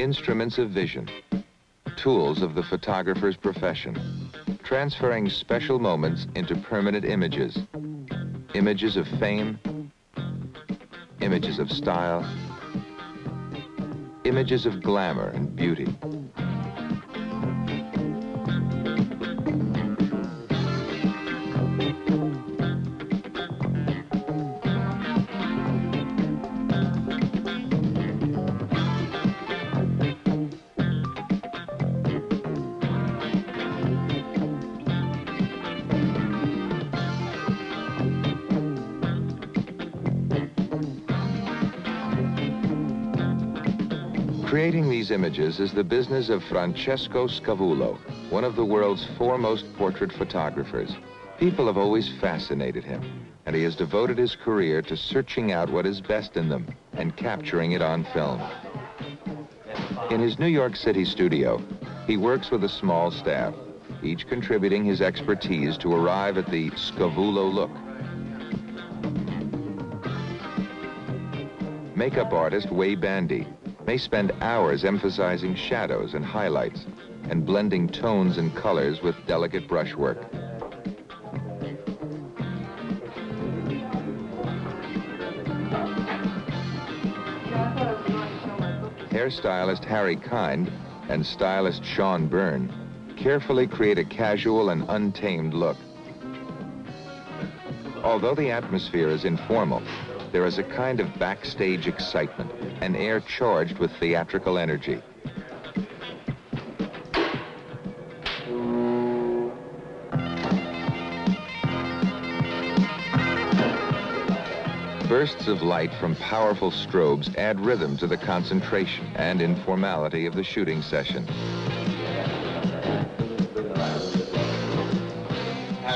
Instruments of vision, tools of the photographer's profession, transferring special moments into permanent images. Images of fame, images of style, images of glamour and beauty. Creating these images is the business of Francesco Scavullo, one of the world's foremost portrait photographers. People have always fascinated him, and he has devoted his career to searching out what is best in them and capturing it on film. In his New York City studio, he works with a small staff, each contributing his expertise to arrive at the Scavullo look. Makeup artist Way Bandy may spend hours emphasizing shadows and highlights and blending tones and colors with delicate brushwork. Hairstylist Harry King and stylist Shawn Byrne carefully create a casual and untamed look. Although the atmosphere is informal, there is a kind of backstage excitement, an air charged with theatrical energy. Bursts of light from powerful strobes add rhythm to the concentration and informality of the shooting session.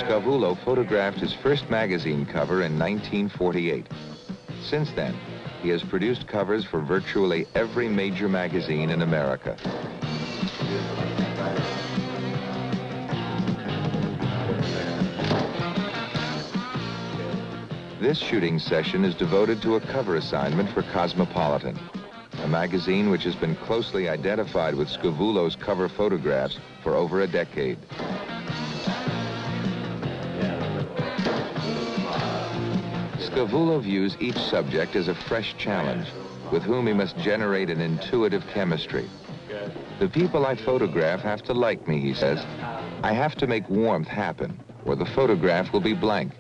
Scavullo photographed his first magazine cover in 1948. Since then, he has produced covers for virtually every major magazine in America. This shooting session is devoted to a cover assignment for Cosmopolitan, a magazine which has been closely identified with Scavullo's cover photographs for over a decade. Scavullo views each subject as a fresh challenge with whom he must generate an intuitive chemistry. The people I photograph have to like me, he says. I have to make warmth happen, or the photograph will be blank.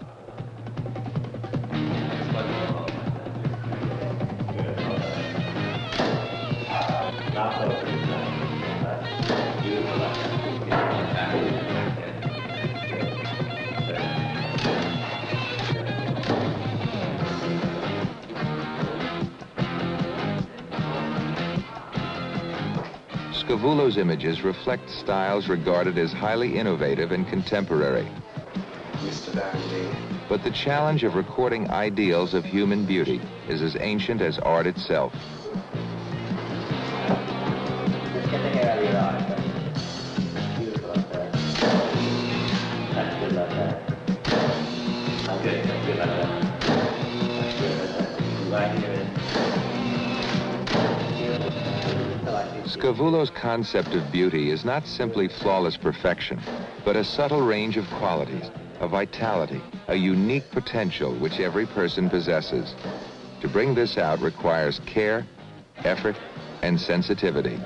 Scavullo's images reflect styles regarded as highly innovative and contemporary. But the challenge of recording ideals of human beauty is as ancient as art itself. Scavullo's concept of beauty is not simply flawless perfection, but a subtle range of qualities, a vitality, a unique potential which every person possesses. To bring this out requires care, effort, and sensitivity.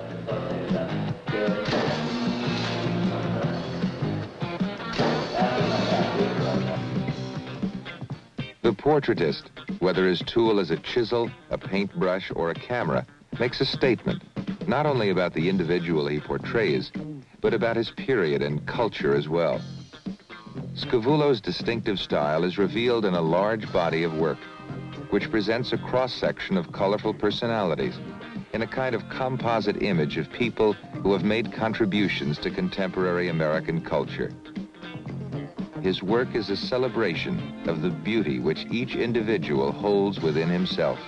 The portraitist, whether his tool is a chisel, a paintbrush, or a camera, makes a statement not only about the individual he portrays, but about his period and culture as well. Scavullo's distinctive style is revealed in a large body of work, which presents a cross-section of colorful personalities in a kind of composite image of people who have made contributions to contemporary American culture. His work is a celebration of the beauty which each individual holds within himself.